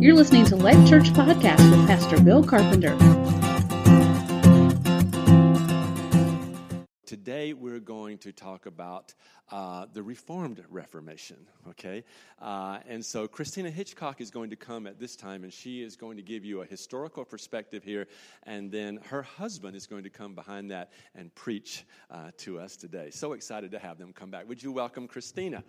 You're listening to Life Church Podcast with Pastor Bill Carpenter. Today, we're going to talk about uh, the Reformed Reformation, okay? Uh, and so, Christina Hitchcock is going to come at this time, and she is going to give you a historical perspective here, and then her husband is going to come behind that and preach uh, to us today. So excited to have them come back. Would you welcome Christina?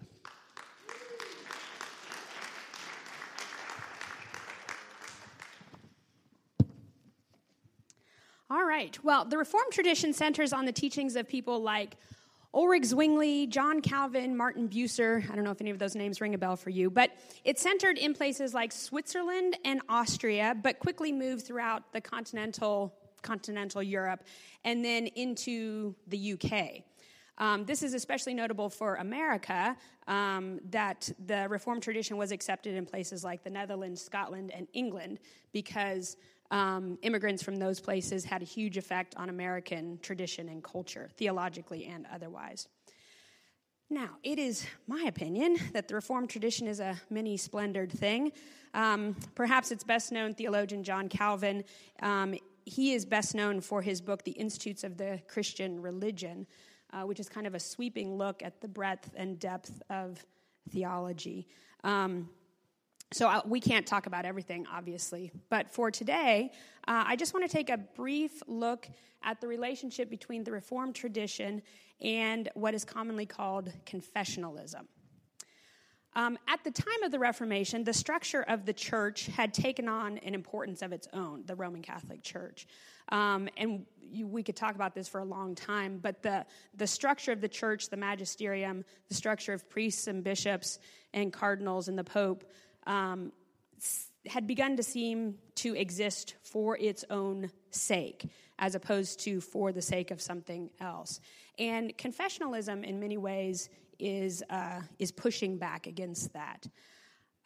All right. Well, the Reformed tradition centers on the teachings of people like Ulrich Zwingli, John Calvin, Martin Bucer. I don't know if any of those names ring a bell for you, but it's centered in places like Switzerland and Austria, but quickly moved throughout the continental continental Europe and then into the UK. Um, this is especially notable for America, um, that the Reformed tradition was accepted in places like the Netherlands, Scotland, and England because um, immigrants from those places had a huge effect on American tradition and culture, theologically and otherwise. Now, it is my opinion that the Reformed tradition is a many splendored thing. Um, perhaps its best known theologian, John Calvin, um, he is best known for his book, The Institutes of the Christian Religion, uh, which is kind of a sweeping look at the breadth and depth of theology. Um, so uh, we can't talk about everything, obviously. But for today, uh, I just want to take a brief look at the relationship between the Reformed tradition and what is commonly called confessionalism. Um, at the time of the Reformation, the structure of the church had taken on an importance of its own, the Roman Catholic Church. Um, and you, we could talk about this for a long time, but the, the structure of the church, the magisterium, the structure of priests and bishops and cardinals and the pope, um, had begun to seem to exist for its own sake, as opposed to for the sake of something else. And confessionalism, in many ways, is, uh, is pushing back against that.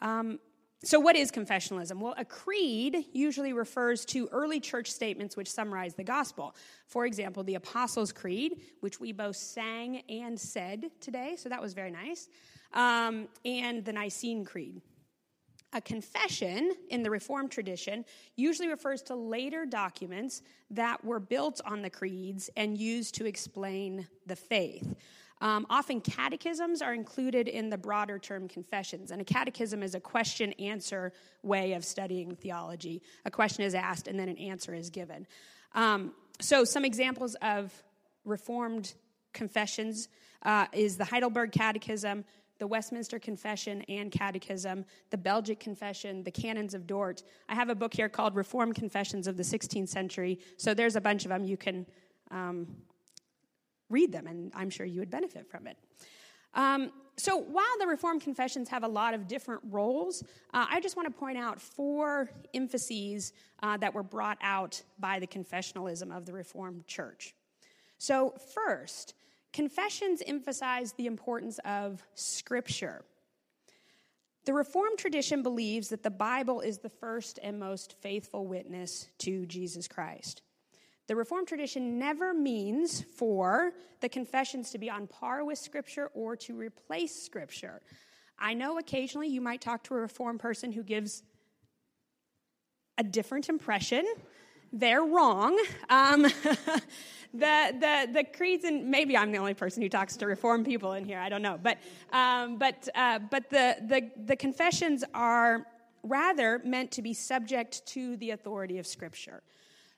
Um, so, what is confessionalism? Well, a creed usually refers to early church statements which summarize the gospel. For example, the Apostles' Creed, which we both sang and said today, so that was very nice, um, and the Nicene Creed. A confession in the Reformed tradition usually refers to later documents that were built on the creeds and used to explain the faith. Um, often, catechisms are included in the broader term confessions, and a catechism is a question answer way of studying theology. A question is asked, and then an answer is given. Um, so, some examples of Reformed confessions uh, is the Heidelberg Catechism, the Westminster Confession and Catechism, the Belgic Confession, the Canons of Dort. I have a book here called Reformed Confessions of the 16th Century, so there's a bunch of them. You can um, read them, and I'm sure you would benefit from it. Um, so while the Reformed confessions have a lot of different roles, uh, I just want to point out four emphases uh, that were brought out by the confessionalism of the Reformed Church. So, first, confessions emphasize the importance of Scripture. The Reformed tradition believes that the Bible is the first and most faithful witness to Jesus Christ. The Reformed tradition never means for the confessions to be on par with Scripture or to replace Scripture. I know occasionally you might talk to a Reformed person who gives a different impression. They're wrong. Um, the, the, the creeds, and maybe I'm the only person who talks to reform people in here, I don't know. But, um, but, uh, but the, the, the confessions are rather meant to be subject to the authority of Scripture.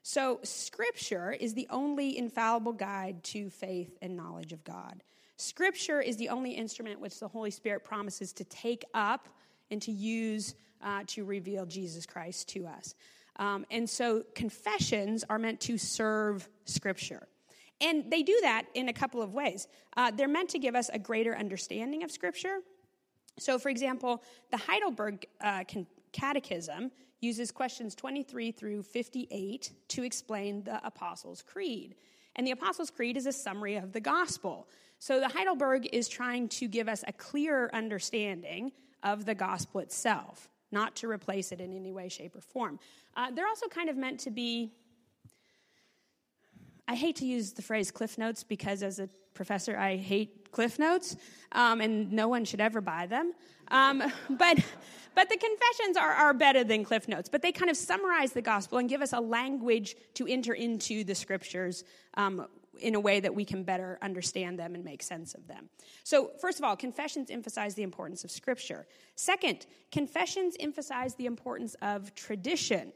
So, Scripture is the only infallible guide to faith and knowledge of God. Scripture is the only instrument which the Holy Spirit promises to take up and to use uh, to reveal Jesus Christ to us. Um, and so confessions are meant to serve Scripture. And they do that in a couple of ways. Uh, they're meant to give us a greater understanding of Scripture. So, for example, the Heidelberg uh, Catechism uses questions 23 through 58 to explain the Apostles' Creed. And the Apostles' Creed is a summary of the gospel. So, the Heidelberg is trying to give us a clearer understanding of the gospel itself not to replace it in any way, shape, or form. Uh, they're also kind of meant to be, I hate to use the phrase cliff notes because as a professor, I hate cliff notes, um, and no one should ever buy them. Um, but, but the confessions are, are better than Cliff Notes, but they kind of summarize the gospel and give us a language to enter into the scriptures um, in a way that we can better understand them and make sense of them. So, first of all, confessions emphasize the importance of Scripture. Second, confessions emphasize the importance of tradition.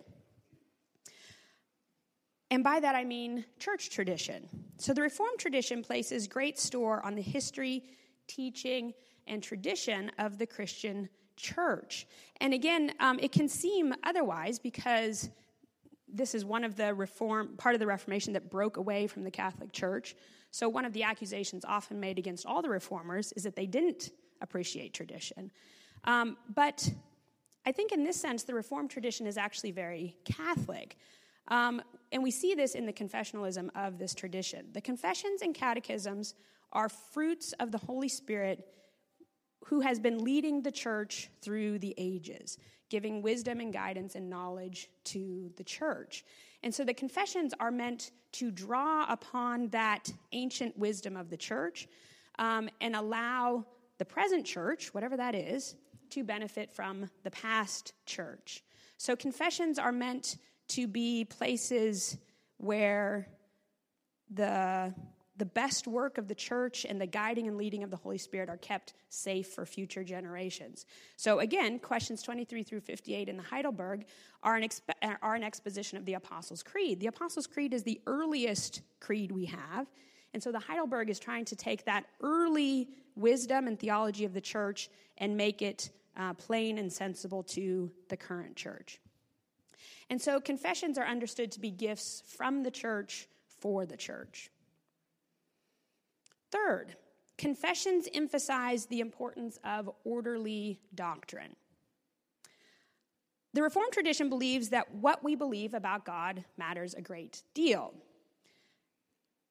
And by that I mean church tradition. So, the Reformed tradition places great store on the history, teaching, and tradition of the Christian church. And again, um, it can seem otherwise because this is one of the reform part of the reformation that broke away from the catholic church. So one of the accusations often made against all the reformers is that they didn't appreciate tradition. Um, but i think in this sense the reformed tradition is actually very catholic. Um, and we see this in the confessionalism of this tradition. The confessions and catechisms are fruits of the holy spirit who has been leading the church through the ages giving wisdom and guidance and knowledge to the church. And so the confessions are meant to draw upon that ancient wisdom of the church um, and allow the present church, whatever that is, to benefit from the past church. So confessions are meant to be places where the the best work of the church and the guiding and leading of the Holy Spirit are kept safe for future generations. So, again, questions 23 through 58 in the Heidelberg are an, exp- are an exposition of the Apostles' Creed. The Apostles' Creed is the earliest creed we have. And so the Heidelberg is trying to take that early wisdom and theology of the church and make it uh, plain and sensible to the current church. And so confessions are understood to be gifts from the church for the church. Third, confessions emphasize the importance of orderly doctrine. The Reformed tradition believes that what we believe about God matters a great deal.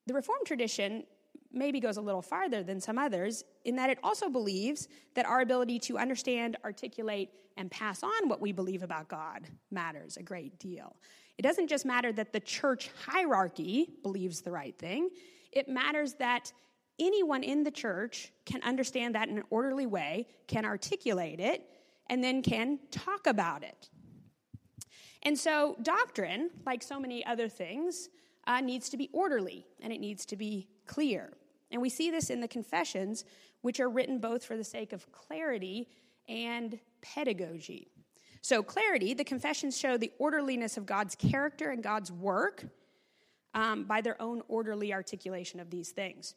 The Reformed tradition maybe goes a little farther than some others in that it also believes that our ability to understand, articulate, and pass on what we believe about God matters a great deal. It doesn't just matter that the church hierarchy believes the right thing, it matters that anyone in the church can understand that in an orderly way, can articulate it, and then can talk about it. And so, doctrine, like so many other things, uh, needs to be orderly and it needs to be clear. And we see this in the confessions, which are written both for the sake of clarity and pedagogy. So, clarity, the confessions show the orderliness of God's character and God's work um, by their own orderly articulation of these things.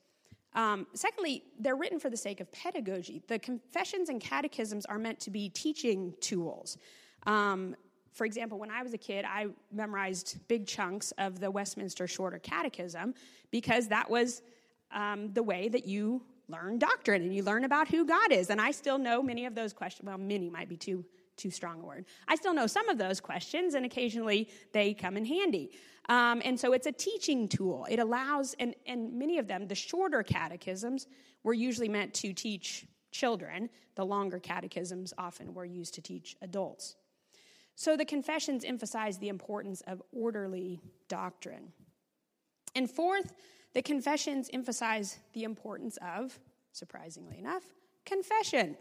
Um, secondly, they're written for the sake of pedagogy. The confessions and catechisms are meant to be teaching tools. Um, for example, when I was a kid, I memorized big chunks of the Westminster Shorter Catechism because that was um, the way that you learn doctrine and you learn about who God is. And I still know many of those questions. Well, many might be too too strong a word. I still know some of those questions, and occasionally they come in handy. Um, and so it's a teaching tool. It allows, and, and many of them, the shorter catechisms were usually meant to teach children, the longer catechisms often were used to teach adults. So the confessions emphasize the importance of orderly doctrine. And fourth, the confessions emphasize the importance of, surprisingly enough, confession.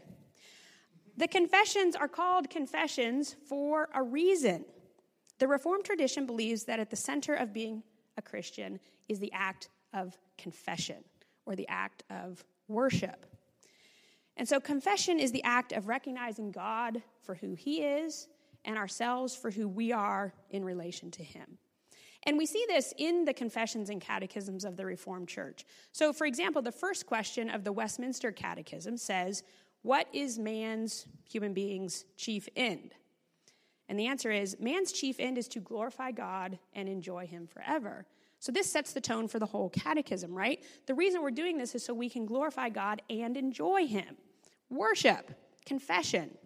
The confessions are called confessions for a reason. The Reformed tradition believes that at the center of being a Christian is the act of confession or the act of worship. And so, confession is the act of recognizing God for who He is and ourselves for who we are in relation to Him. And we see this in the confessions and catechisms of the Reformed Church. So, for example, the first question of the Westminster Catechism says, what is man's, human being's, chief end? And the answer is man's chief end is to glorify God and enjoy Him forever. So this sets the tone for the whole catechism, right? The reason we're doing this is so we can glorify God and enjoy Him. Worship, confession.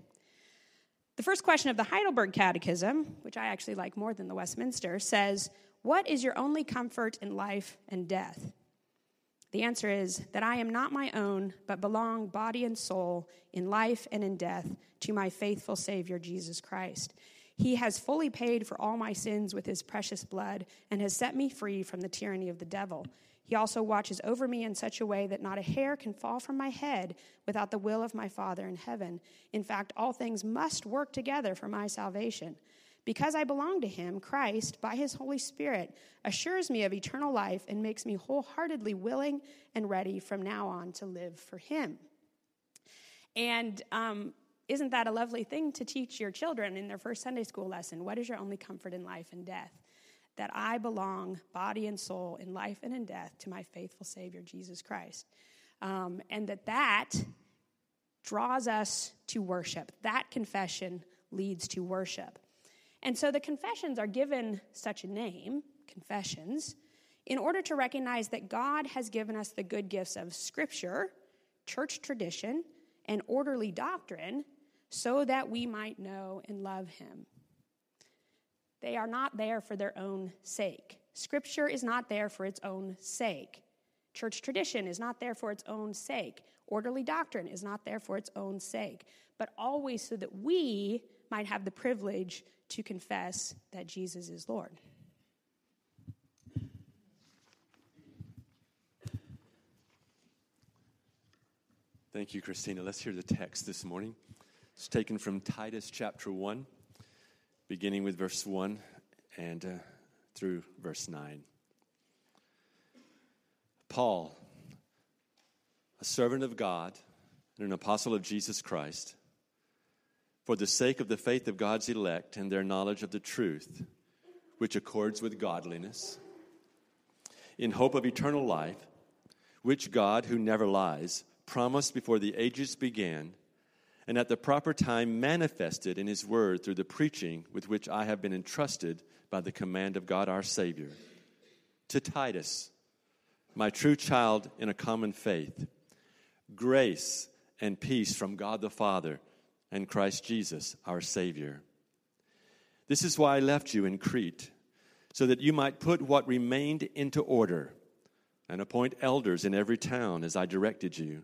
The first question of the Heidelberg Catechism, which I actually like more than the Westminster, says, What is your only comfort in life and death? The answer is that I am not my own, but belong body and soul in life and in death to my faithful Savior, Jesus Christ. He has fully paid for all my sins with his precious blood and has set me free from the tyranny of the devil. He also watches over me in such a way that not a hair can fall from my head without the will of my Father in heaven. In fact, all things must work together for my salvation. Because I belong to him, Christ, by his Holy Spirit, assures me of eternal life and makes me wholeheartedly willing and ready from now on to live for him. And um, isn't that a lovely thing to teach your children in their first Sunday school lesson? What is your only comfort in life and death? that I belong, body and soul, in life and in death, to my faithful Savior, Jesus Christ. Um, and that that draws us to worship. That confession leads to worship. And so the confessions are given such a name, confessions, in order to recognize that God has given us the good gifts of Scripture, church tradition, and orderly doctrine so that we might know and love Him. They are not there for their own sake. Scripture is not there for its own sake. Church tradition is not there for its own sake. Orderly doctrine is not there for its own sake, but always so that we might have the privilege to confess that Jesus is Lord. Thank you, Christina. Let's hear the text this morning. It's taken from Titus chapter 1 beginning with verse 1 and uh, through verse 9. Paul, a servant of God and an apostle of Jesus Christ, for the sake of the faith of God's elect and their knowledge of the truth, which accords with godliness, in hope of eternal life, which God, who never lies, promised before the ages began and at the proper time manifested in his word through the preaching with which I have been entrusted by the command of God our Savior. To Titus, my true child in a common faith, grace and peace from God the Father and Christ Jesus our Savior. This is why I left you in Crete, so that you might put what remained into order and appoint elders in every town as I directed you.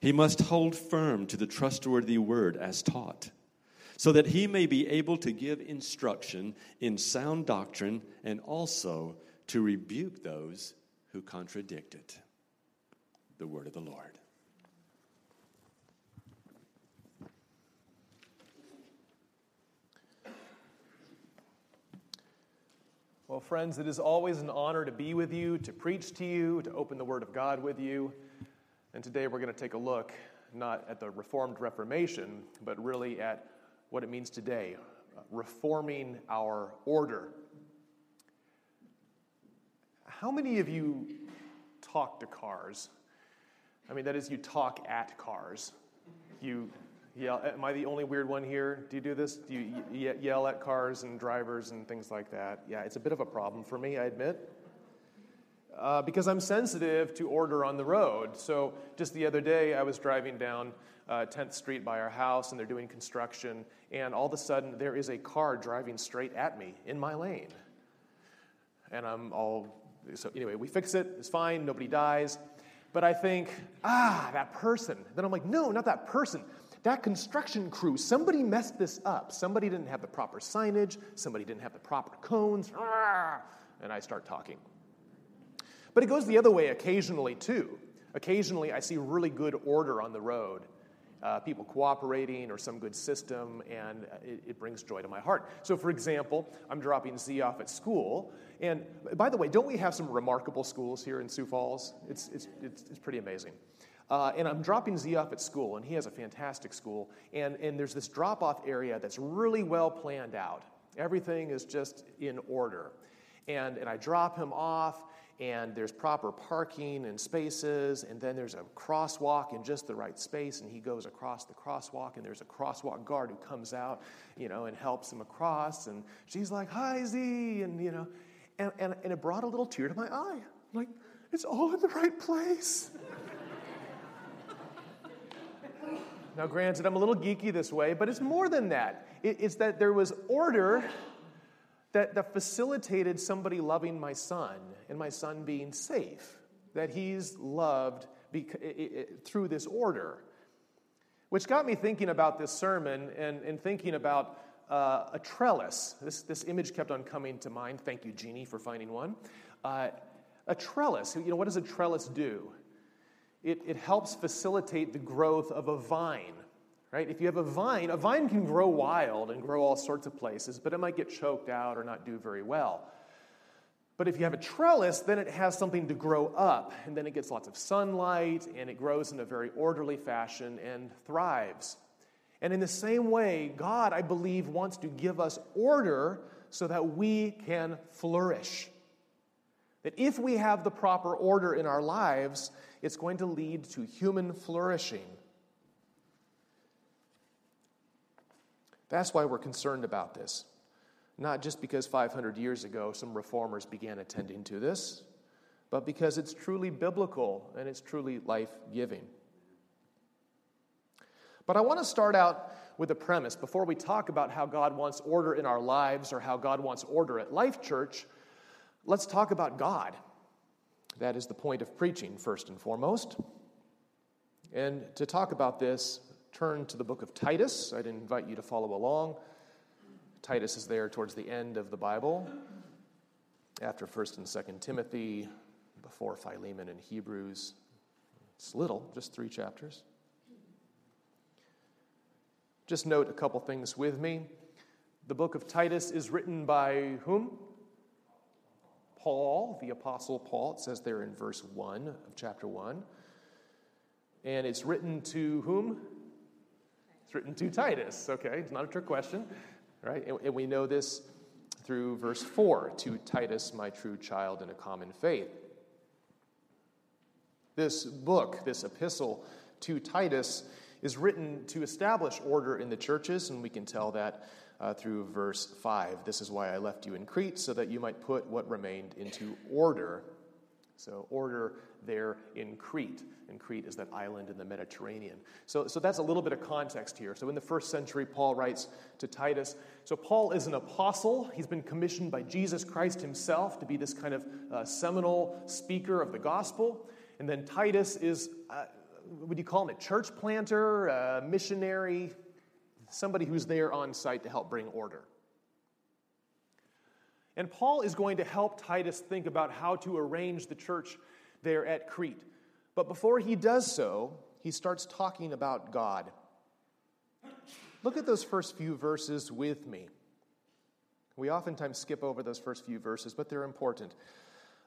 He must hold firm to the trustworthy word as taught, so that he may be able to give instruction in sound doctrine and also to rebuke those who contradict it. The word of the Lord. Well, friends, it is always an honor to be with you, to preach to you, to open the Word of God with you. And today we're going to take a look not at the Reformed Reformation, but really at what it means today reforming our order. How many of you talk to cars? I mean, that is, you talk at cars. You yell. Am I the only weird one here? Do you do this? Do you yell at cars and drivers and things like that? Yeah, it's a bit of a problem for me, I admit uh, because I'm sensitive to order on the road. So just the other day, I was driving down uh, 10th Street by our house, and they're doing construction, and all of a sudden, there is a car driving straight at me in my lane. And I'm all, so anyway, we fix it, it's fine, nobody dies. But I think, ah, that person. Then I'm like, no, not that person. That construction crew, somebody messed this up. Somebody didn't have the proper signage, somebody didn't have the proper cones. And I start talking. But it goes the other way occasionally, too. Occasionally, I see really good order on the road, uh, people cooperating or some good system, and it, it, brings joy to my heart. So, for example, I'm dropping Z off at school. And by the way, don't we have some remarkable schools here in Sioux Falls? It's, it's, it's, it's pretty amazing. Uh, and I'm dropping Z off at school, and he has a fantastic school. And, and there's this drop off area that's really well planned out. Everything is just in order. And, and I drop him off, and there's proper parking and spaces, and then there's a crosswalk in just the right space, and he goes across the crosswalk, and there's a crosswalk guard who comes out, you know, and helps him across, and she's like, "Hi, Z," and you know, And, and, and it brought a little tear to my eye. Like, it's all in the right place. now, granted, I'm a little geeky this way, but it's more than that. It, it's that there was order that, that facilitated somebody loving my son and my son being safe, that he's loved it, it, through this order. Which got me thinking about this sermon and, and thinking about uh, a trellis. This, this image kept on coming to mind. Thank you, Jeannie, for finding one. Uh, a trellis, you know, what does a trellis do? It, it helps facilitate the growth of a vine, right? If you have a vine, a vine can grow wild and grow all sorts of places, but it might get choked out or not do very well. But if you have a trellis, then it has something to grow up, and then it gets lots of sunlight, and it grows in a very orderly fashion and thrives. And in the same way, God, I believe, wants to give us order so that we can flourish. That if we have the proper order in our lives, it's going to lead to human flourishing. That's why we're concerned about this. Not just because 500 years ago some reformers began attending to this, but because it's truly biblical and it's truly life giving. But I want to start out with a premise before we talk about how God wants order in our lives or how God wants order at Life Church. Let's talk about God. That is the point of preaching, first and foremost. And to talk about this, turn to the book of Titus. I'd invite you to follow along. Titus is there towards the end of the Bible, after 1st and 2nd Timothy, before Philemon and Hebrews. It's little, just three chapters. Just note a couple things with me. The book of Titus is written by whom? Paul, the Apostle Paul. It says there in verse 1 of chapter 1. And it's written to whom? Written to Titus. Okay, it's not a trick question right? And, and we know this through verse 4 to Titus, my true child in a common faith. This book, this epistle to Titus, is written to establish order in the churches, and we can tell that uh, through verse 5. This is why I left you in Crete, so that you might put what remained into order. So, order there in Crete. And Crete is that island in the Mediterranean. So, so that's a little bit of context here. So in the first century, Paul writes to Titus. So Paul is an apostle. He's been commissioned by Jesus Christ himself to be this kind of uh, seminal speaker of the gospel. And then Titus is, uh, would you call him a church planter, a missionary, somebody who's there on site to help bring order. And Paul is going to help Titus think about how to arrange the church there at Crete. But before he does so, he starts talking about God. Look at those first few verses with me. We oftentimes skip over those first few verses, but they're important.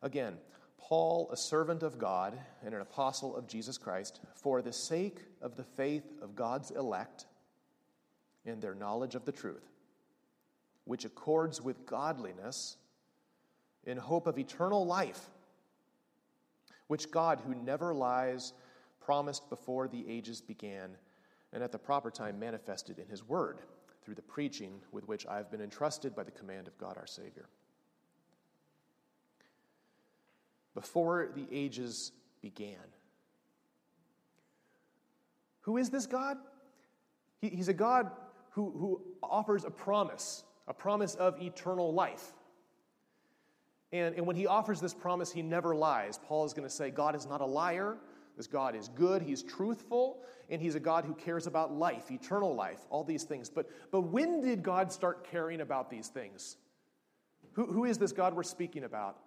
Again, Paul, a servant of God and an apostle of Jesus Christ, for the sake of the faith of God's elect and their knowledge of the truth, which accords with godliness in hope of eternal life which God, who never lies, promised before the ages began, and at the proper time manifested in his word through the preaching with which I have been entrusted by the command of God our Savior. Before the ages began. Who is this God? He, he's a God who, who offers a promise, a promise of eternal life. And, and when he offers this promise, he never lies. Paul is going to say, God is not a liar. This God is good, he's truthful, and he's a God who cares about life, eternal life, all these things. But, but when did God start caring about these things? Who, who is this God we're speaking about?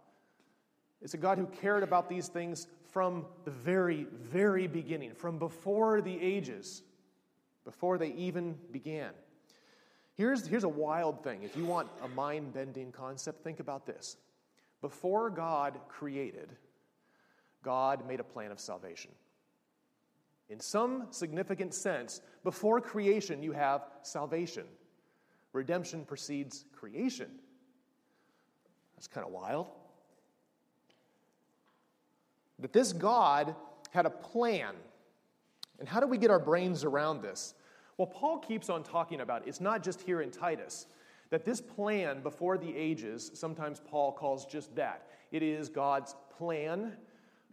It's a God who cared about these things from the very, very beginning, from before the ages, before they even began. Here's, here's a wild thing. If you want a mind bending concept, think about this. Before God created, God made a plan of salvation. In some significant sense, before creation, you have salvation. Redemption precedes creation. That's kind of wild. That this God had a plan. And how do we get our brains around this? Well, Paul keeps on talking about it. It's not just here in Titus that this plan before the ages, sometimes Paul calls just that. It is God's plan.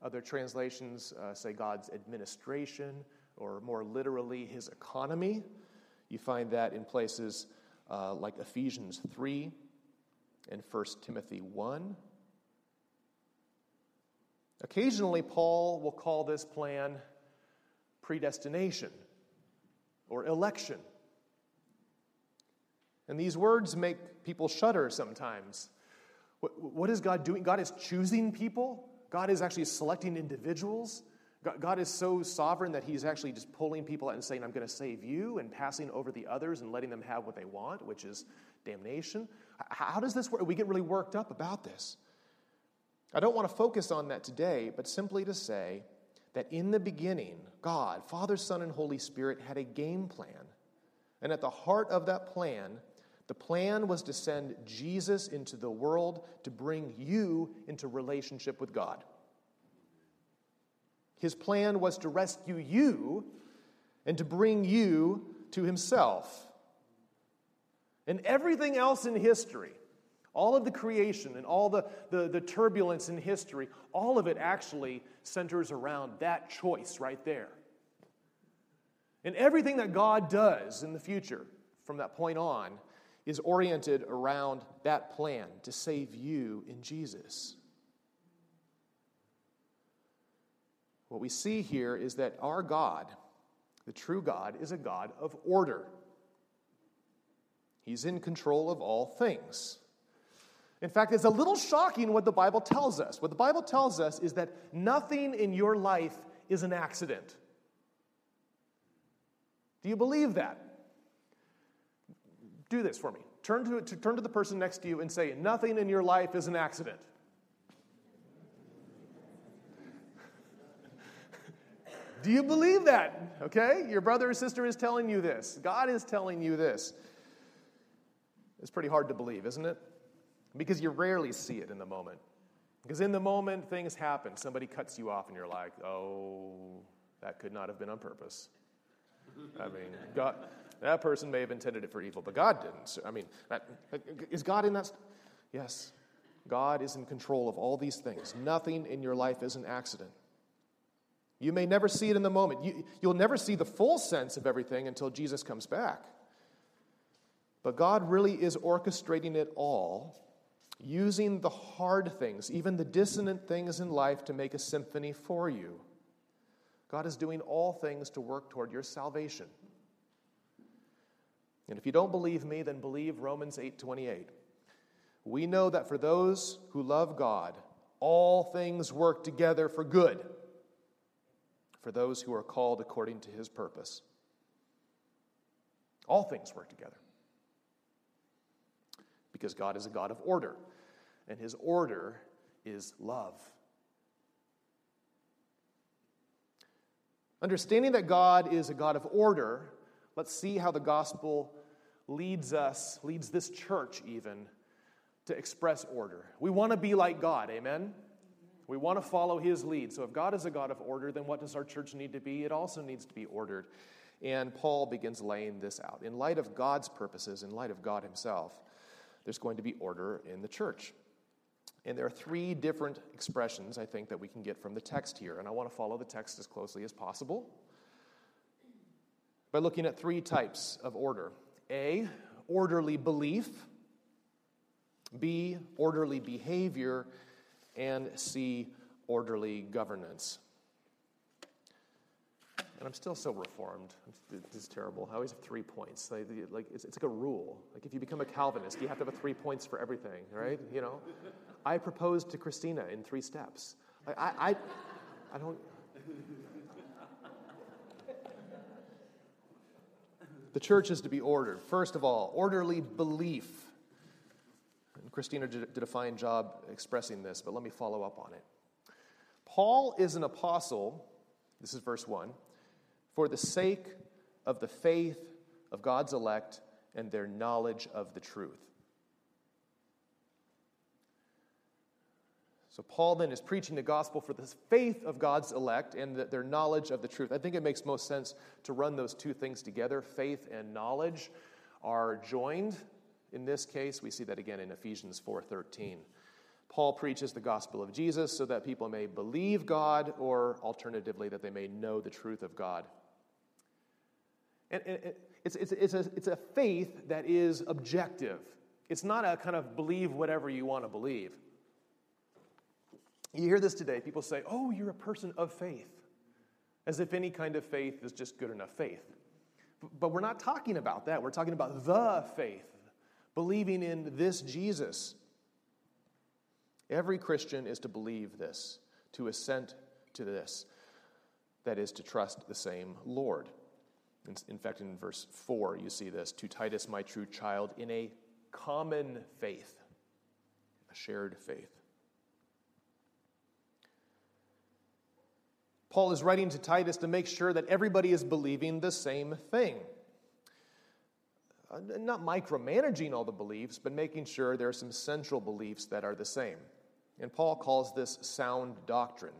Other translations uh, say God's administration, or more literally, his economy. You find that in places uh, like Ephesians 3 and 1 Timothy 1. Occasionally, Paul will call this plan predestination or election. And these words make people shudder sometimes. What, what is God doing? God is choosing people, God is actually selecting individuals. God, God is so sovereign that He's actually just pulling people out and saying, I'm going to save you, and passing over the others and letting them have what they want, which is damnation. How does this work? We get really worked up about this. I don't want to focus on that today, but simply to say that in the beginning, God, Father, Son, and Holy Spirit had a game plan. And at the heart of that plan, the plan was to send Jesus into the world to bring you into relationship with God. His plan was to rescue you and to bring you to Himself. And everything else in history, all of the creation and all the, the, the, turbulence in history, all of it actually centers around that choice right there. And everything that God does in the future from that point on is oriented around that plan to save you in Jesus. What we see here is that our God, the true God, is a God of order. He's in control of all things. In fact, it's a little shocking what the Bible tells us. What the Bible tells us is that nothing in your life is an accident. Do you believe that? Do this for me. Turn to, to, turn to the person next to you and say, Nothing in your life is an accident. Do you believe that? Okay? Your brother or sister is telling you this. God is telling you this. It's pretty hard to believe, isn't it? Because you rarely see it in the moment. Because in the moment, things happen. Somebody cuts you off, and you're like, oh, that could not have been on purpose. I mean, God, that person may have intended it for evil, but God didn't. I mean, that, is God in that? St- yes. God is in control of all these things. Nothing in your life is an accident. You may never see it in the moment. You, you'll never see the full sense of everything until Jesus comes back. But God really is orchestrating it all, using the hard things, even the dissonant things in life, to make a symphony for you. God is doing all things to work toward your salvation. And if you don't believe me, then believe Romans 8:28. We know that for those who love God, all things work together for good for those who are called according to his purpose. All things work together. Because God is a God of order, and his order is love. Understanding that God is a God of order, let's see how the gospel leads us, leads this church even, to express order. We want to be like God, amen? We want to follow his lead. So if God is a God of order, then what does our church need to be? It also needs to be ordered. And Paul begins laying this out. In light of God's purposes, in light of God himself, there's going to be order in the church. And there are three different expressions, I think, that we can get from the text here. And I want to follow the text as closely as possible by looking at three types of order A, orderly belief, B, orderly behavior, and C, orderly governance. And I'm still so reformed. This is terrible. I always have three points. Like, it's, it's, like a rule. Like if you become a Calvinist, you have to have three points for everything, right? You know, I proposed to Christina in three steps. Like I, I, I don't. The church is to be ordered. First of all, orderly belief. Christina did a fine job expressing this, but let me follow up on it. Paul is an apostle, this is verse 1, for the sake of the faith of God's elect and their knowledge of the truth. So, Paul then is preaching the gospel for the faith of God's elect and the, their knowledge of the truth. I think it makes most sense to run those two things together. Faith and knowledge are joined In this case, we see that again in Ephesians 4:13. Paul preaches the gospel of Jesus so that people may believe God, or alternatively, that they may know the truth of God. And, and it's, it's, it's, a, it's a faith that is objective. It's not a kind of believe whatever you want to believe. You hear this today. People say, oh, you're a person of faith, as if any kind of faith is just good enough faith. But we're not talking about that. We're talking about the faith, believing in this Jesus. Every Christian is to believe this, to assent to this. That is, to trust the same Lord. In, fact, in verse 4, you see this to Titus, my true child, in a common faith, a shared faith. Paul is writing to Titus to make sure that everybody is believing the same thing. Uh, not micromanaging all the beliefs, but making sure there are some central beliefs that are the same. And Paul calls this sound doctrine.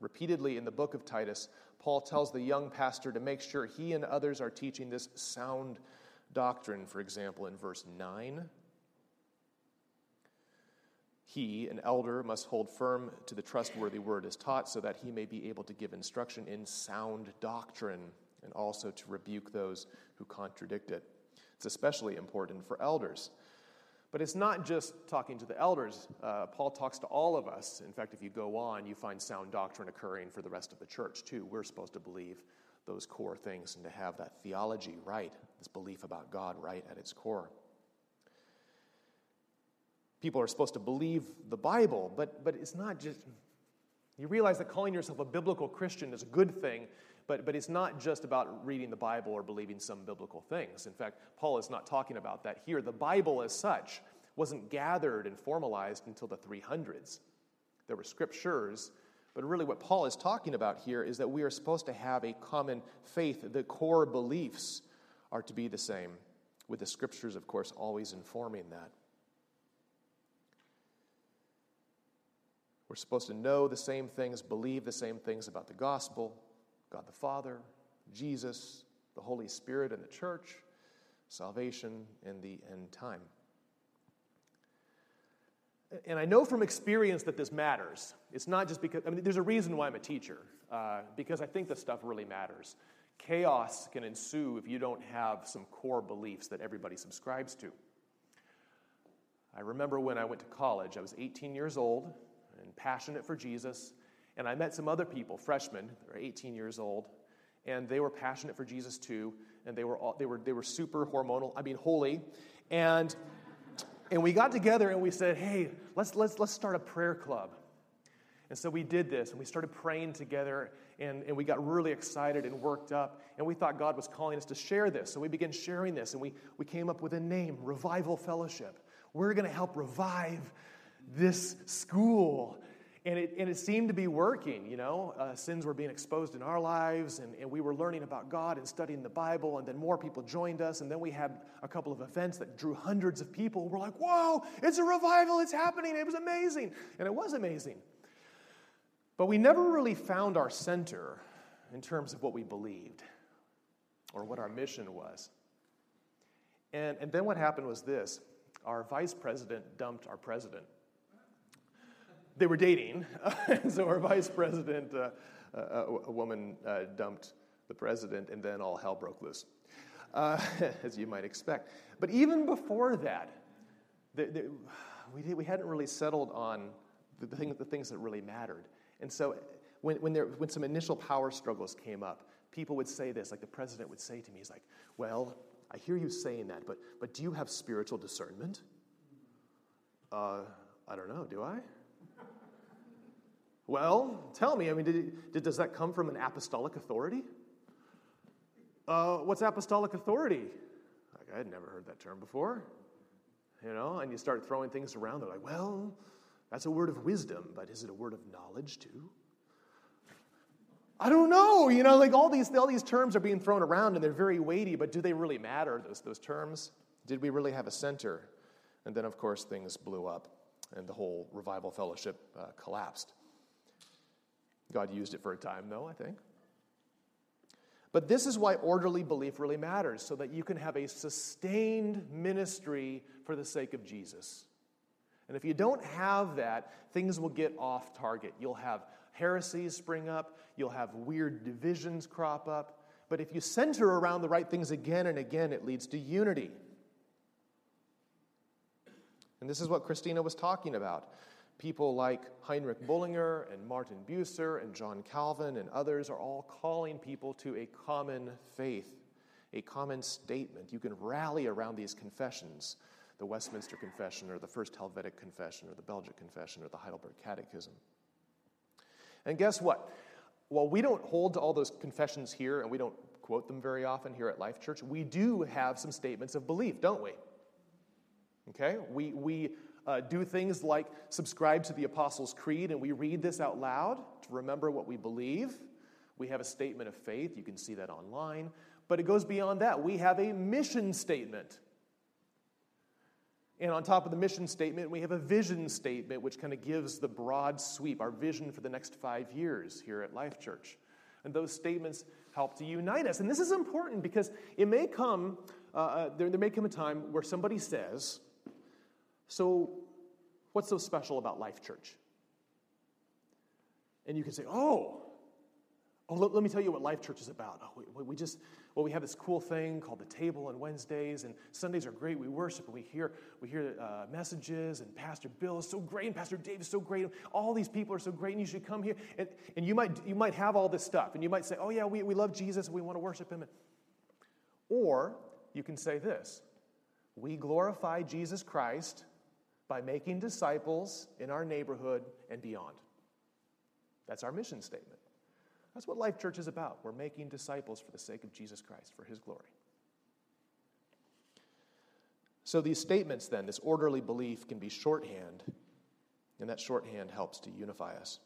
Repeatedly in the book of Titus, Paul tells the young pastor to make sure he and others are teaching this sound doctrine. For example, in verse 9, he, an elder, must hold firm to the trustworthy word as taught, so that he may be able to give instruction in sound doctrine and also to rebuke those who contradict it. It's especially important for elders. But it's not just talking to the elders. Uh, Paul talks to all of us. In fact, if you go on, you find sound doctrine occurring for the rest of the church, too. We're supposed to believe those core things and to have that theology right, this belief about God right at its core. People are supposed to believe the Bible, but, but it's not just. You realize that calling yourself a biblical Christian is a good thing, but, but it's not just about reading the Bible or believing some biblical things. In fact, Paul is not talking about that here. The Bible, as such, wasn't gathered and formalized until the 300s. There were scriptures, but really what Paul is talking about here is that we are supposed to have a common faith. The core beliefs are to be the same, with the scriptures, of course, always informing that. We're supposed to know the same things, believe the same things about the gospel, God the Father, Jesus, the Holy Spirit, and the church, salvation, and the end time. And I know from experience that this matters. It's not just because, I mean, there's a reason why I'm a teacher, uh, because I think this stuff really matters. Chaos can ensue if you don't have some core beliefs that everybody subscribes to. I remember when I went to college, I was 18 years old passionate for Jesus, and I met some other people, freshmen, they were 18 years old, and they were passionate for Jesus too, and they were, all, they were, they were super hormonal, I mean, holy. And, and we got together and we said, hey, let's, let's, let's start a prayer club. And so we did this, and we started praying together, and, and we got really excited and worked up, and we thought God was calling us to share this. So we began sharing this, and we, we came up with a name Revival Fellowship. We're going to help revive this school and it, and it seemed to be working, you know. Uh, sins were being exposed in our lives, and, and we were learning about God and studying the Bible, and then more people joined us, and then we had a couple of events that drew hundreds of people. We're like, whoa, it's a revival, it's happening. It was amazing. And it was amazing. But we never really found our center in terms of what we believed or what our mission was. And, and then what happened was this our vice president dumped our president they were dating, so our vice president, uh, a, uh, a, woman, uh, dumped the president, and then all hell broke loose, uh, as you might expect. But even before that, the, the, we, did, we hadn't really settled on the, the, thing, the things that really mattered. And so when, when, there, when some initial power struggles came up, people would say this, like the president would say to me, he's like, well, I hear you saying that, but, but do you have spiritual discernment? Uh, I don't know, do I? Well, tell me, I mean, did, did, does that come from an apostolic authority? Uh, what's apostolic authority? Like, I had never heard that term before. You know, and you start throwing things around. They're like, well, that's a word of wisdom, but is it a word of knowledge too? I don't know. You know, like all these, all these terms are being thrown around and they're very weighty, but do they really matter, those, those terms? Did we really have a center? And then, of course, things blew up and the whole revival fellowship uh, collapsed. God used it for a time, though, I think. But this is why orderly belief really matters, so that you can have a sustained ministry for the sake of Jesus. And if you don't have that, things will get off target. You'll have heresies spring up, you'll have weird divisions crop up. But if you center around the right things again and again, it leads to unity. And this is what Christina was talking about. People like Heinrich Bullinger and Martin Bucer and John Calvin and others are all calling people to a common faith, a common statement. You can rally around these confessions the Westminster Confession or the First Helvetic Confession or the Belgic Confession or the Heidelberg Catechism. And guess what? While we don't hold to all those confessions here and we don't quote them very often here at Life Church, we do have some statements of belief, don't we? Okay? We, we uh, do things like subscribe to the Apostles' Creed and we read this out loud to remember what we believe. We have a statement of faith. You can see that online. But it goes beyond that. We have a mission statement. And on top of the mission statement, we have a vision statement, which kind of gives the broad sweep, our vision for the next five years here at Life Church. And those statements help to unite us. And this is important because it may come, uh, uh there, there may come a time where somebody says, So, what's so special about Life Church? And you can say, Oh, oh let, let me tell you what Life Church is about. Oh, we, we just, well, we have this cool thing called the table on Wednesdays, and Sundays are great. We worship and we hear, we hear uh, messages, and Pastor Bill is so great, and Pastor Dave is so great. All these people are so great, and you should come here. And, and you, might, you might have all this stuff, and you might say, oh, yeah, we, we love Jesus, and we want to worship him. Or you can say this We glorify Jesus Christ by making disciples in our neighborhood and beyond. That's our mission statement. That's what Life Church is about. We're making disciples for the sake of Jesus Christ, for his glory. So, these statements, then, this orderly belief can be shorthand, and that shorthand helps to unify us.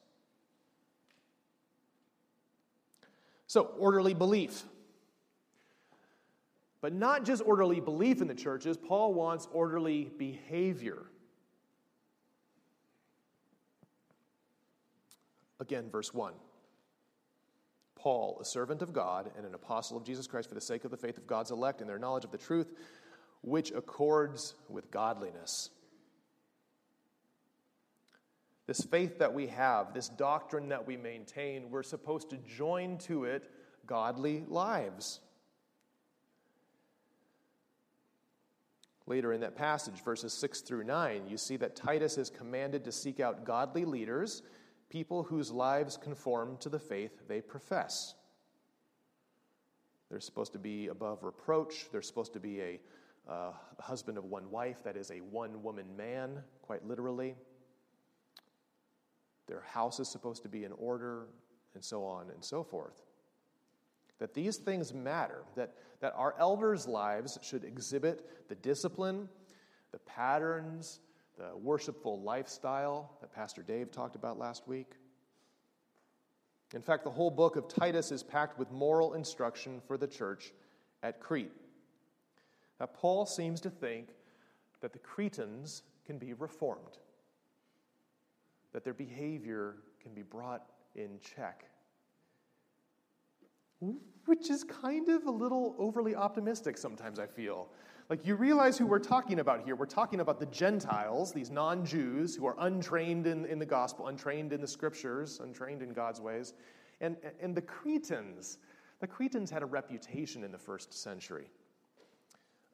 So, orderly belief. But not just orderly belief in the churches, Paul wants orderly behavior. Again, verse 1. Paul, a servant of God and an apostle of Jesus Christ for the sake of the faith of God's elect and their knowledge of the truth, which accords with godliness. This faith that we have, this doctrine that we maintain, we're supposed to join to it godly lives. Later in that passage, verses 6 through 9, you see that Titus is commanded to seek out godly leaders people whose lives conform to the faith they profess. They're supposed to be above reproach. They're supposed to be a uh, husband of one wife, that is, a one woman man, quite literally. Their house is supposed to be in order, and so on and so forth. That these things matter, that, that our elders' lives should exhibit the discipline, the patterns, the worshipful lifestyle that Pastor Dave talked about last week. In fact, the whole book of Titus is packed with moral instruction for the church at Crete. Now, Paul seems to think that the Cretans can be reformed, that their behavior can be brought in check, which is kind of a little overly optimistic sometimes, I feel. Like, you realize who we're talking about here. We're talking about the Gentiles, these non Jews who are untrained in, in the gospel, untrained in the scriptures, untrained in God's ways. And, and the Cretans, the Cretans had a reputation in the first century.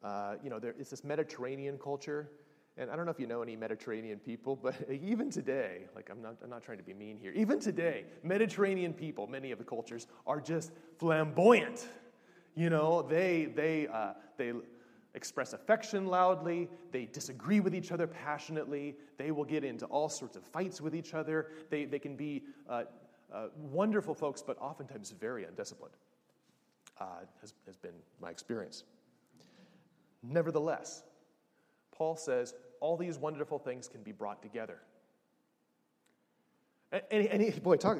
Uh, you know, there, it's this Mediterranean culture. And I don't know if you know any Mediterranean people, but even today, like I'm not, I'm not trying to be mean here, even today, Mediterranean people, many of the cultures, are just flamboyant. You know, they, they, uh, they, express affection loudly, they disagree with each other passionately, they will get into all sorts of fights with each other, they, they can be uh, uh, wonderful folks, but oftentimes very undisciplined, uh, has, has been my experience. Nevertheless, Paul says all these wonderful things can be brought together. And, and, boy, talk,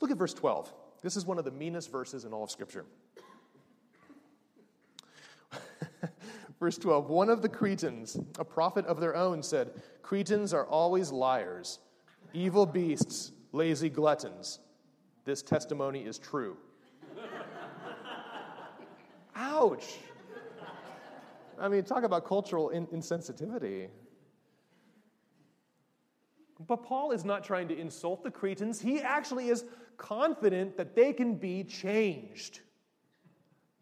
look at verse 12. This is one of the meanest verses in all of Scripture. Verse 12 One of the Cretans, a prophet of their own, said, Cretans are always liars, evil beasts, lazy gluttons. This testimony is true. Ouch! I mean, talk about cultural in- insensitivity. But Paul is not trying to insult the Cretans. He actually is confident that they can be changed.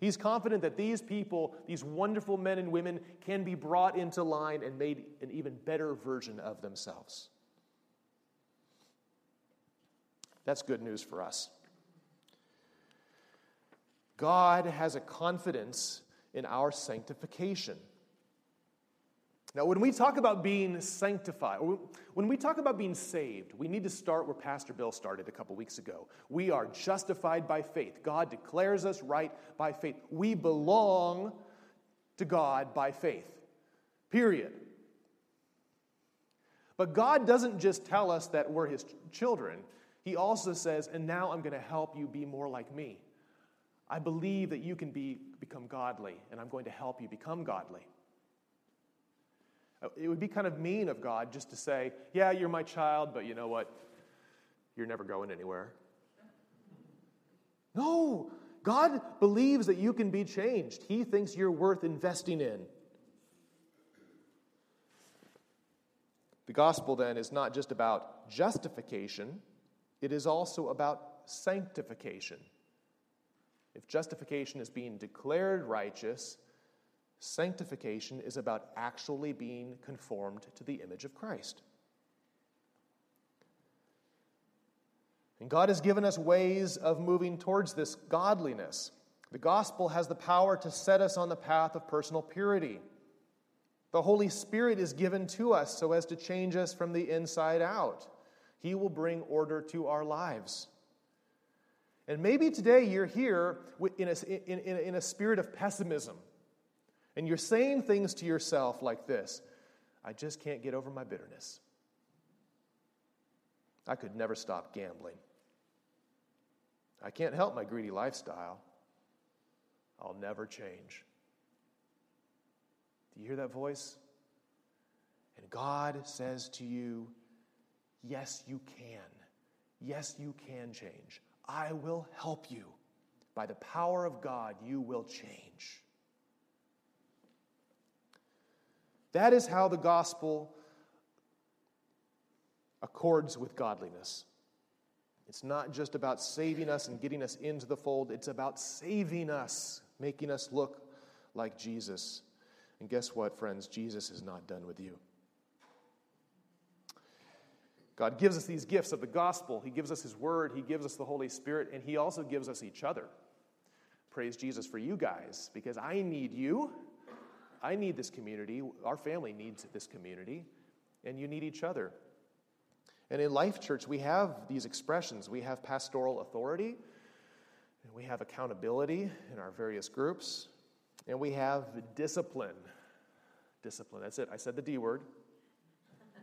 He's confident that these people, these wonderful men and women, can be brought into line and made an even better version of themselves. That's good news for us. God has a confidence in our sanctification. Now, when we talk about being sanctified, when we talk about being saved, we need to start where Pastor Bill started a couple weeks ago. We are justified by faith. God declares us right by faith. We belong to God by faith, period. But God doesn't just tell us that we're His children, He also says, and now I'm going to help you be more like me. I believe that you can be, become godly, and I'm going to help you become godly. It would be kind of mean of God just to say, Yeah, you're my child, but you know what? You're never going anywhere. No, God believes that you can be changed. He thinks you're worth investing in. The gospel, then, is not just about justification, it is also about sanctification. If justification is being declared righteous, Sanctification is about actually being conformed to the image of Christ. And God has given us ways of moving towards this godliness. The gospel has the power to set us on the path of personal purity. The Holy Spirit is given to us so as to change us from the inside out. He will bring order to our lives. And maybe today you're here in a, in, in, in a spirit of pessimism and you're saying things to yourself like this I just can't get over my bitterness. I could never stop gambling. I can't help my greedy lifestyle. I'll never change. Do you hear that voice? And God says to you, Yes, you can. Yes, you can change. I will help you. By the power of God, you will change. That is how the gospel accords with godliness. It's not just about saving us and getting us into the fold, it's about saving us, making us look like Jesus. And guess what, friends? Jesus is not done with you. God gives us these gifts of the gospel. He gives us His word. He gives us the Holy Spirit. And He also gives us each other. Praise Jesus for you guys, because I need you. I need this community. Our family needs this community. And you need each other. And in Life Church, we have these expressions. We have pastoral authority, and we have accountability in our various groups, and we have discipline. Discipline, that's it. I said the D word.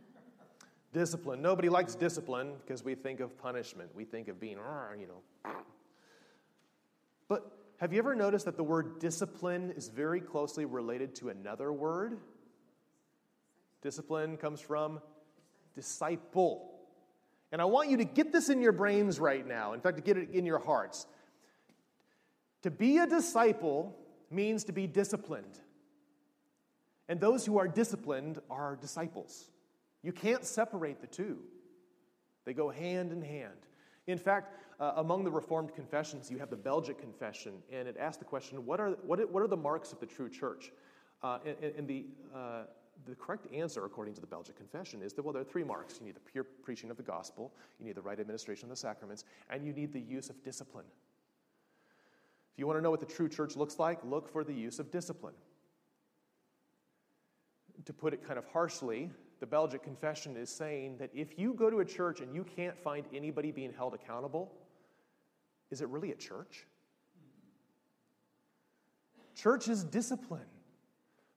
discipline. Nobody likes discipline because we think of punishment. We think of being, you know. But have you ever noticed that the word discipline is very closely related to another word? Discipline comes from disciple. And I want you to get this in your brains right now. In fact, to get it in your hearts. To be a disciple means to be disciplined. And those who are disciplined are disciples. You can't separate the two, they go hand in hand. In fact, uh, among the Reformed confessions, you have the Belgic Confession, and it asks the question what are, what, what are the marks of the true church? Uh, and, and, the, uh, the correct answer, according to the Belgic Confession, is that, well, there are three marks. You need the pure preaching of the gospel, you need the right administration of the sacraments, and you need the use of discipline. If you want to know what the true church looks like, look for the use of discipline. To put it kind of harshly, the Belgic Confession is saying that if you go to a church and you can't find anybody being held accountable, is it really a church? Church is discipline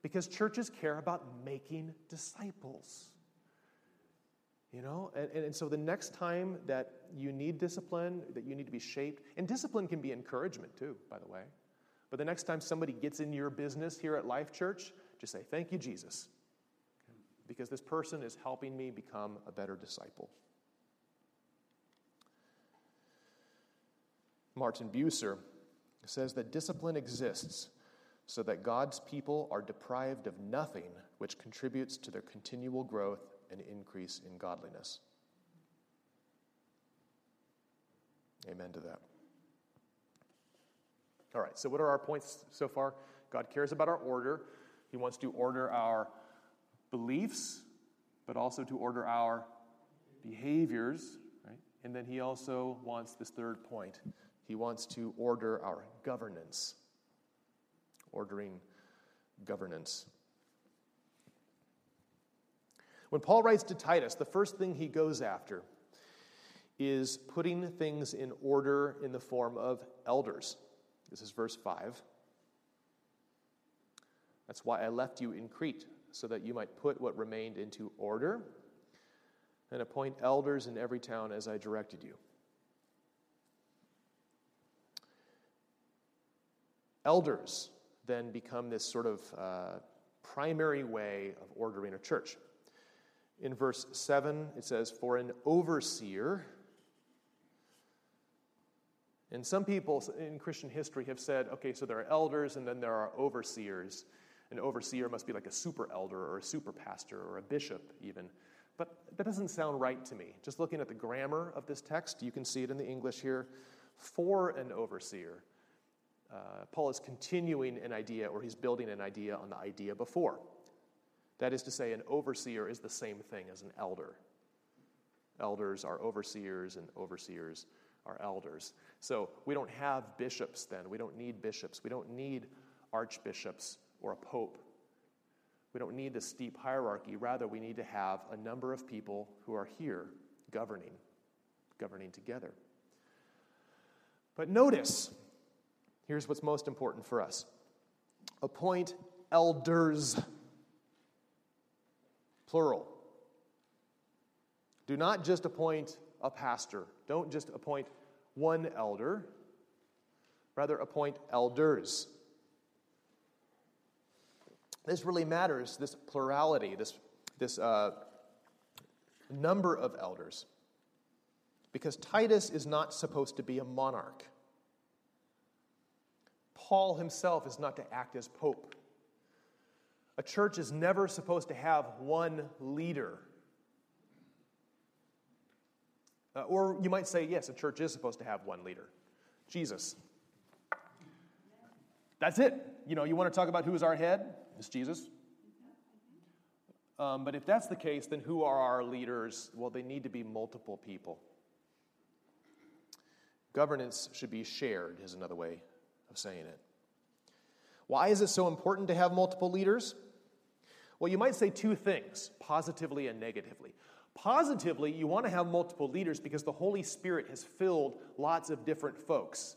because churches care about making disciples. You know, and, and so the next time that you need discipline, that you need to be shaped, and discipline can be encouragement too, by the way. But the next time somebody gets in your business here at Life Church, just say, Thank you, Jesus, because this person is helping me become a better disciple. Martin Bucer says that discipline exists so that God's people are deprived of nothing which contributes to their continual growth and increase in godliness. Amen to that. All right, so what are our points so far? God cares about our order. He wants to order our beliefs, but also to order our behaviors, right? And then he also wants this third point. He wants to order our governance. Ordering governance. When Paul writes to Titus, the first thing he goes after is putting things in order in the form of elders. This is verse 5. That's why I left you in Crete, so that you might put what remained into order and appoint elders in every town as I directed you. Elders then become this sort of uh, primary way of ordering a church. In verse 7, it says, For an overseer, and some people in Christian history have said, okay, so there are elders and then there are overseers. An overseer must be like a super elder or a super pastor or a bishop, even. But that doesn't sound right to me. Just looking at the grammar of this text, you can see it in the English here. For an overseer. Uh, Paul is continuing an idea, or he's building an idea on the idea before. That is to say, an overseer is the same thing as an elder. Elders are overseers, and overseers are elders. So we don't have bishops then. We don't need bishops. We don't need archbishops or a pope. We don't need the steep hierarchy. Rather, we need to have a number of people who are here governing, governing together. But notice, here's what's most important for us appoint elders, plural. Do not just appoint a pastor. Don't just appoint one elder, rather, appoint elders. This really matters, this plurality, this, this uh, number of elders, because Titus is not supposed to be a monarch. Paul himself is not to act as pope. A church is never supposed to have one leader. Uh, or you might say, yes, a church is supposed to have one leader Jesus. That's it. You know, you want to talk about who is our head? It's Jesus. Um, but if that's the case, then who are our leaders? Well, they need to be multiple people. Governance should be shared, is another way of saying it. Why is it so important to have multiple leaders? Well, you might say two things, positively and negatively. Positively, you want to have multiple leaders because the Holy Spirit has filled lots of different folks.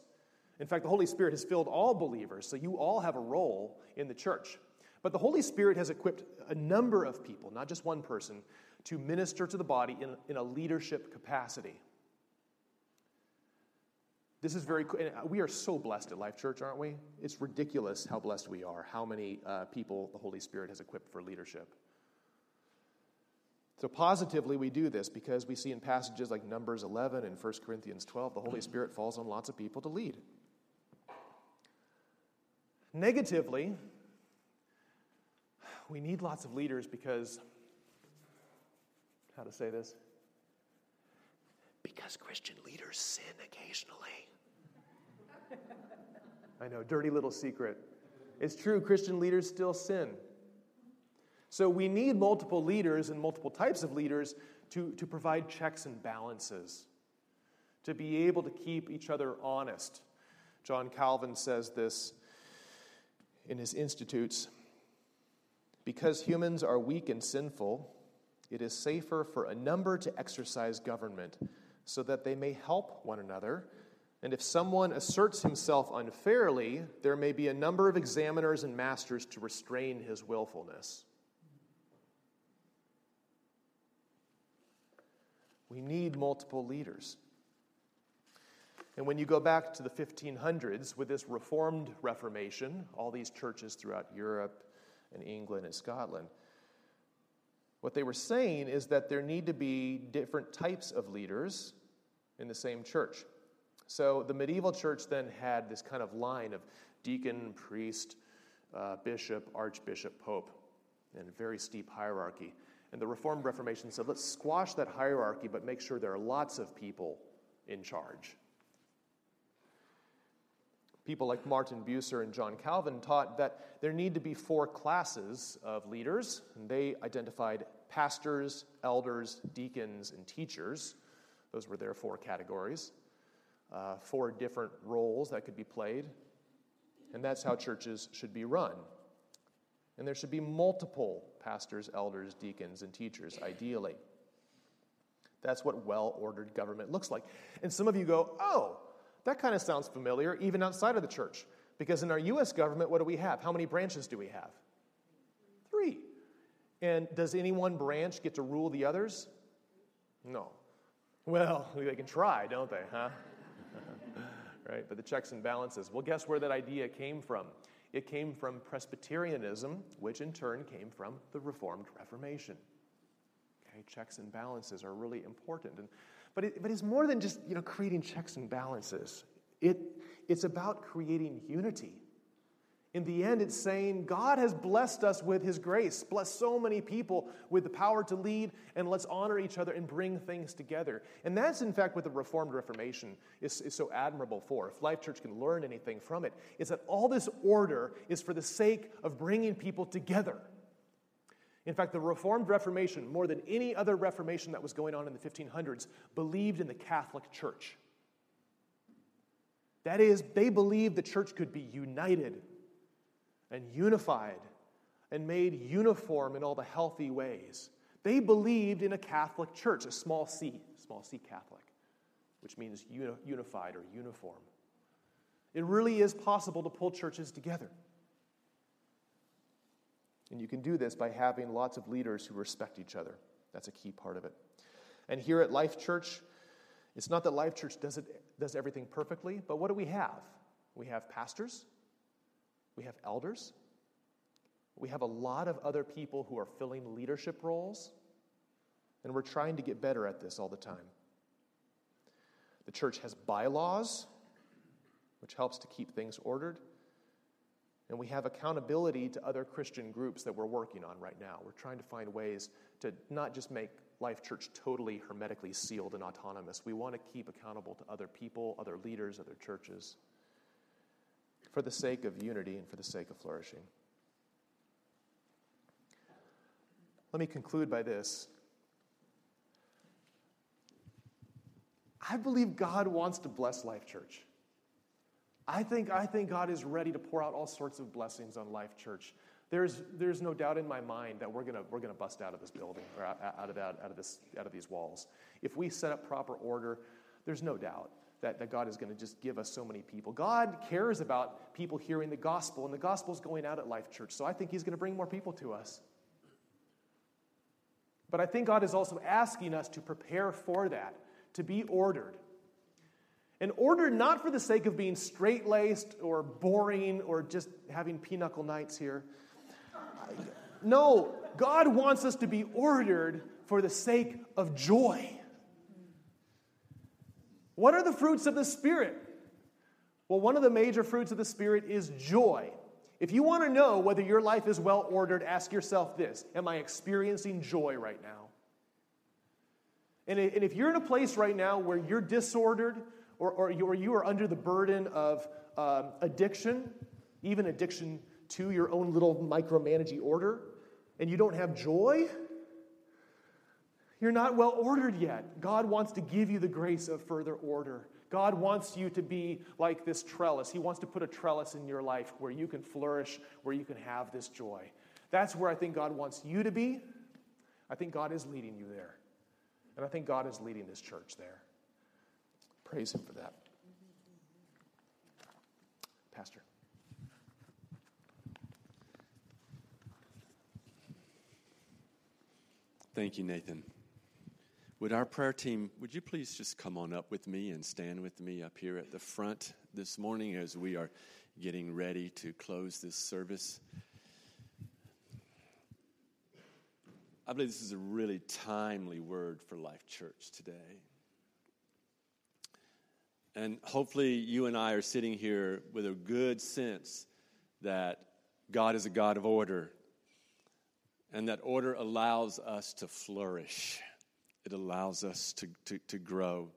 In fact, the Holy Spirit has filled all believers, so you all have a role in the church. But the Holy Spirit has equipped a number of people, not just one person, to minister to the body in, in a leadership capacity. This is very cool. We are so blessed at Life Church, aren't we? It's ridiculous how blessed we are, how many uh, people the Holy Spirit has equipped for leadership. So, positively, we do this because we see in passages like Numbers 11 and 1 Corinthians 12, the Holy Spirit falls on lots of people to lead. Negatively, we need lots of leaders because, how to say this? Because Christian leaders sin occasionally. I know, dirty little secret. It's true, Christian leaders still sin. So we need multiple leaders and multiple types of leaders to, to provide checks and balances, to be able to keep each other honest. John Calvin says this in his Institutes Because humans are weak and sinful, it is safer for a number to exercise government so that they may help one another. And if someone asserts himself unfairly, there may be a number of examiners and masters to restrain his willfulness. We need multiple leaders. And when you go back to the 1500s with this Reformed Reformation, all these churches throughout Europe and England and Scotland, what they were saying is that there need to be different types of leaders in the same church. So the medieval church then had this kind of line of deacon, priest, uh, bishop, archbishop, pope, and a very steep hierarchy. And the Reformed Reformation said, let's squash that hierarchy, but make sure there are lots of people in charge. People like Martin Bucer and John Calvin taught that there need to be four classes of leaders, and they identified pastors, elders, deacons, and teachers. Those were their four categories, uh, four different roles that could be played. And that's how churches should be run. And there should be multiple pastors, elders, deacons, and teachers, ideally. That's what well ordered government looks like. And some of you go, oh, that kind of sounds familiar, even outside of the church. Because in our U.S. government, what do we have? How many branches do we have? And does any one branch get to rule the others? No. Well, they can try, don't they, huh? right? But the checks and balances. Well, guess where that idea came from? It came from Presbyterianism, which in turn came from the Reformed Reformation. Okay, checks and balances are really important. And but, it, but it's more than just you know, creating checks and balances. It, it's about creating unity. In the end, it's saying God has blessed us with His grace, blessed so many people with the power to lead, and let's honor each other and bring things together. And that's, in fact, what the Reformed Reformation is, is so admirable for. If Life Church can learn anything from it, is that all this order is for the sake of bringing people together. In fact, the Reformed Reformation, more than any other Reformation that was going on in the 1500s, believed in the Catholic Church. That is, they believed the church could be united and unified and made uniform in all the healthy ways. They believed in a Catholic church, a small c, small c Catholic, which means unified or uniform. It really is possible to pull churches together. And you can do this by having lots of leaders who respect each other. That's a key part of it. And here at Life Church, it's not that Life Church does, it, does everything perfectly, but what do we have? We have pastors, we have elders, we have a lot of other people who are filling leadership roles, and we're trying to get better at this all the time. The church has bylaws, which helps to keep things ordered. And we have accountability to other Christian groups that we're working on right now. We're trying to find ways to not just make Life Church totally hermetically sealed and autonomous. We want to keep accountable to other people, other leaders, other churches, for the sake of unity and for the sake of flourishing. Let me conclude by this. I believe God wants to bless Life Church. I think, I think God is ready to pour out all sorts of blessings on Life Church. There's, there's no doubt in my mind that we're going we're gonna bust out of this building or out, out, of that, out, of this, out of these walls. If we set up proper order, there's no doubt that, that God is going to just give us so many people. God cares about people hearing the gospel, and the gospel is going out at Life Church. So I think He's going to bring more people to us. But I think God is also asking us to prepare for that, to be ordered, and ordered not for the sake of being straight laced or boring or just having pinochle nights here. No, God wants us to be ordered for the sake of joy. What are the fruits of the Spirit? Well, one of the major fruits of the Spirit is joy. If you want to know whether your life is well ordered, ask yourself this Am I experiencing joy right now? And if you're in a place right now where you're disordered, or, or, you, are under the burden of um, addiction, even addiction to your own little micromanaging order, and you don't have joy, you're not well ordered yet. God wants to give you the grace of further order. God wants you to be like this trellis. He wants to put a trellis in your life where you can flourish, where you can have this joy. That's where I think God wants you to be. I think God is leading you there. And I think God is leading this church there. Praise Him for that. Pastor. Thank you, Nathan. Would our prayer team, would you please just come on up with me and stand with me up here at the front this morning as we are getting ready to close this service? I believe this is a really timely word for Life Church today. And hopefully, you and I are sitting here with a good sense that God is a God of order. And that order allows us to flourish, it allows us to, to, to grow.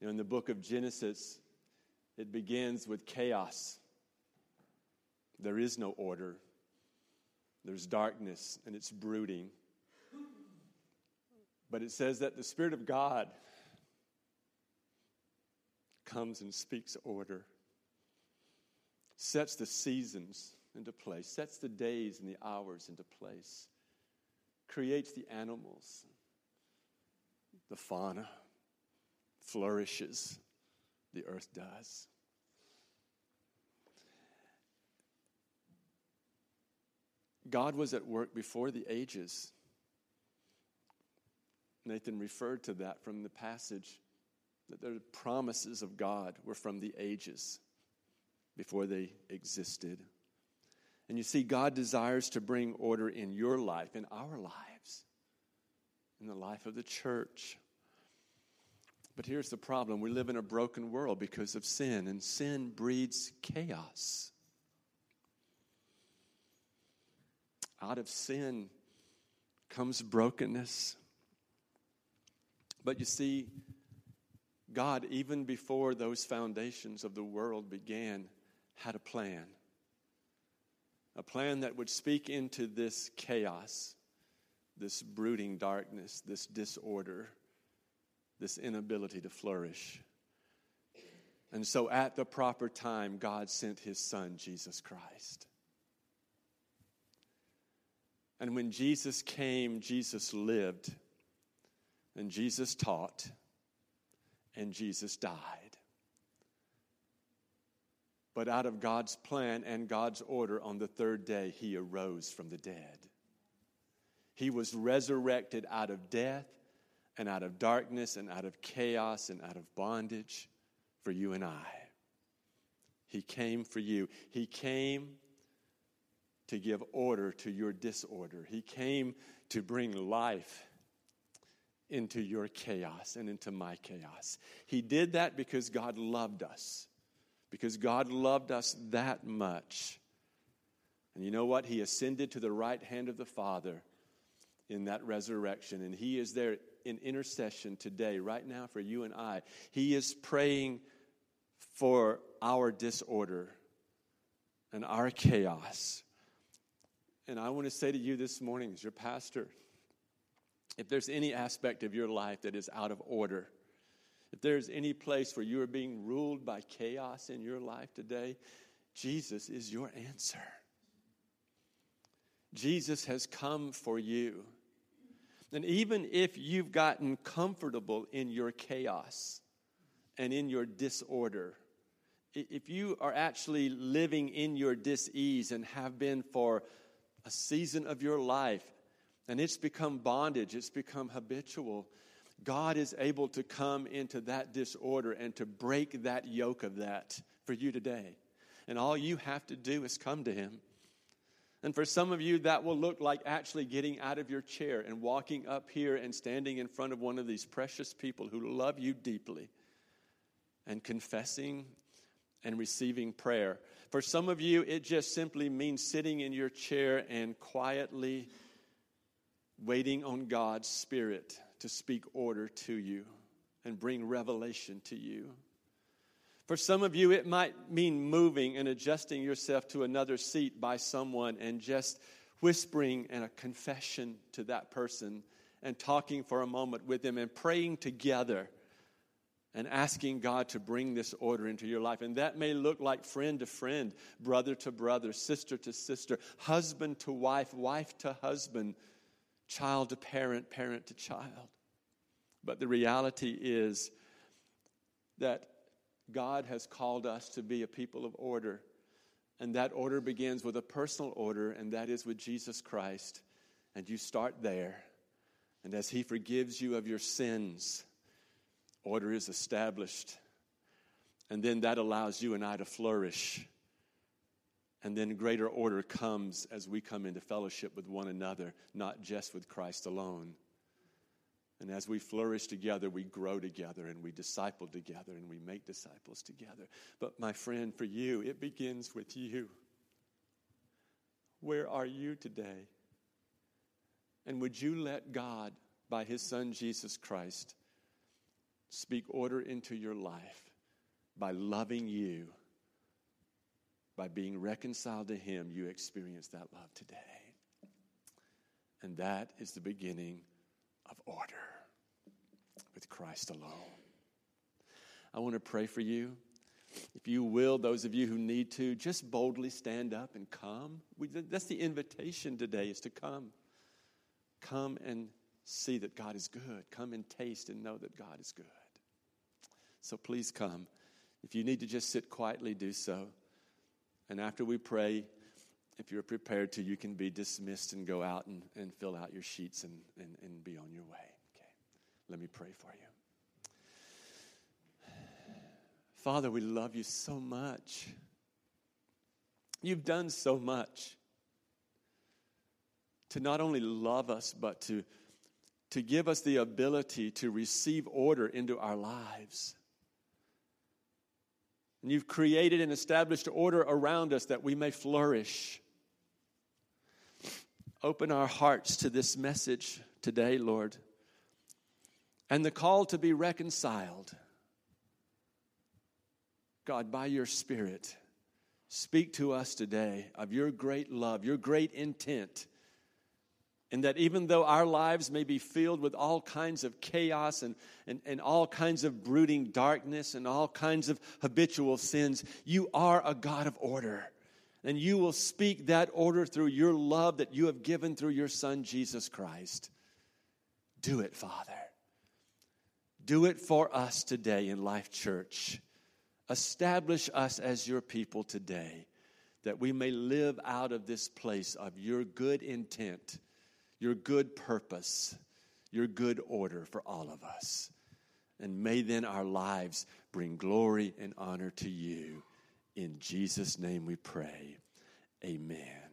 You know, in the book of Genesis, it begins with chaos. There is no order, there's darkness, and it's brooding. But it says that the Spirit of God comes and speaks order, sets the seasons into place, sets the days and the hours into place, creates the animals, the fauna, flourishes, the earth does. God was at work before the ages. Nathan referred to that from the passage that the promises of God were from the ages before they existed. And you see, God desires to bring order in your life, in our lives, in the life of the church. But here's the problem we live in a broken world because of sin, and sin breeds chaos. Out of sin comes brokenness. But you see, God, even before those foundations of the world began, had a plan. A plan that would speak into this chaos, this brooding darkness, this disorder, this inability to flourish. And so, at the proper time, God sent his son, Jesus Christ. And when Jesus came, Jesus lived, and Jesus taught, and Jesus died. But out of God's plan and God's order, on the third day, he arose from the dead. He was resurrected out of death and out of darkness and out of chaos and out of bondage for you and I. He came for you. He came to give order to your disorder. He came to bring life into your chaos and into my chaos. He did that because God loved us, because God loved us that much. And you know what? He ascended to the right hand of the Father in that resurrection, and He is there in intercession today, right now, for you and I. He is praying for our disorder and our chaos. And I want to say to you this morning, as your pastor, if there's any aspect of your life that is out of order, if there's any place where you are being ruled by chaos in your life today, Jesus is your answer. Jesus has come for you. And even if you've gotten comfortable in your chaos and in your disorder, if you are actually living in your dis-ease and have been for a season of your life and it's become bondage, it's become habitual, God is able to come into that disorder and to break that yoke of that for you today. And all you have to do is come to Him. And for some of you, that will look like actually getting out of your chair and walking up here and standing in front of one of these precious people who love you deeply and confessing and receiving prayer. For some of you, it just simply means sitting in your chair and quietly waiting on God's Spirit to speak order to you and bring revelation to you. For some of you, it might mean moving and adjusting yourself to another seat by someone and just whispering and a confession to that person and talking for a moment with them and praying together and asking God to bring this order into your life. And that may look like friend to friend, brother to brother, sister to sister, husband to wife, wife to husband, child to parent, parent to child. But the reality is that God has called us to be a people of order. And that order begins with a personal order, and that is with Jesus Christ. And you start there. And as He forgives you of your sins, order is established. And then that allows you and I to flourish. And then greater order comes as we come into fellowship with one another, not just with Christ alone. And as we flourish together, we grow together and we disciple together and we make disciples together. But my friend, for you, it begins with you. Where are you today? And would you let God, by His Son Jesus Christ, speak order into your life by loving you? By being reconciled to Him, you experience that love today. And that is the beginning of order with Christ alone. I want to pray for you. If you will, those of you who need to, just boldly stand up and come. We, that's the invitation today is to come. Come and see that God is good. Come and taste and know that God is good. So please come. If you need to just sit quietly, do so. And after we pray, if you're prepared to, you can be dismissed and go out and, and fill out your sheets and, and, and be on your way. Let me pray for you. Father, we love you so much. You've done so much to not only love us, but to, to give us the ability to receive order into our lives. And you've created and established order around us that we may flourish. Open our hearts to this message today, Lord, and the call to be reconciled God, by your Spirit, speak to us today of your great love, your great intent. And that even though our lives may be filled with all kinds of chaos and, and, and all kinds of brooding darkness and all kinds of habitual sins, you are a God of order. And you will speak that order through your love that you have given through your Son, Jesus Christ. Do it, Father. Do it for us today in Life Church. Establish us as your people today that we may live out of this place of your good intent, your good purpose, your good order for all of us. And may then our lives bring glory and honor to you. In Jesus' name we pray. Amen.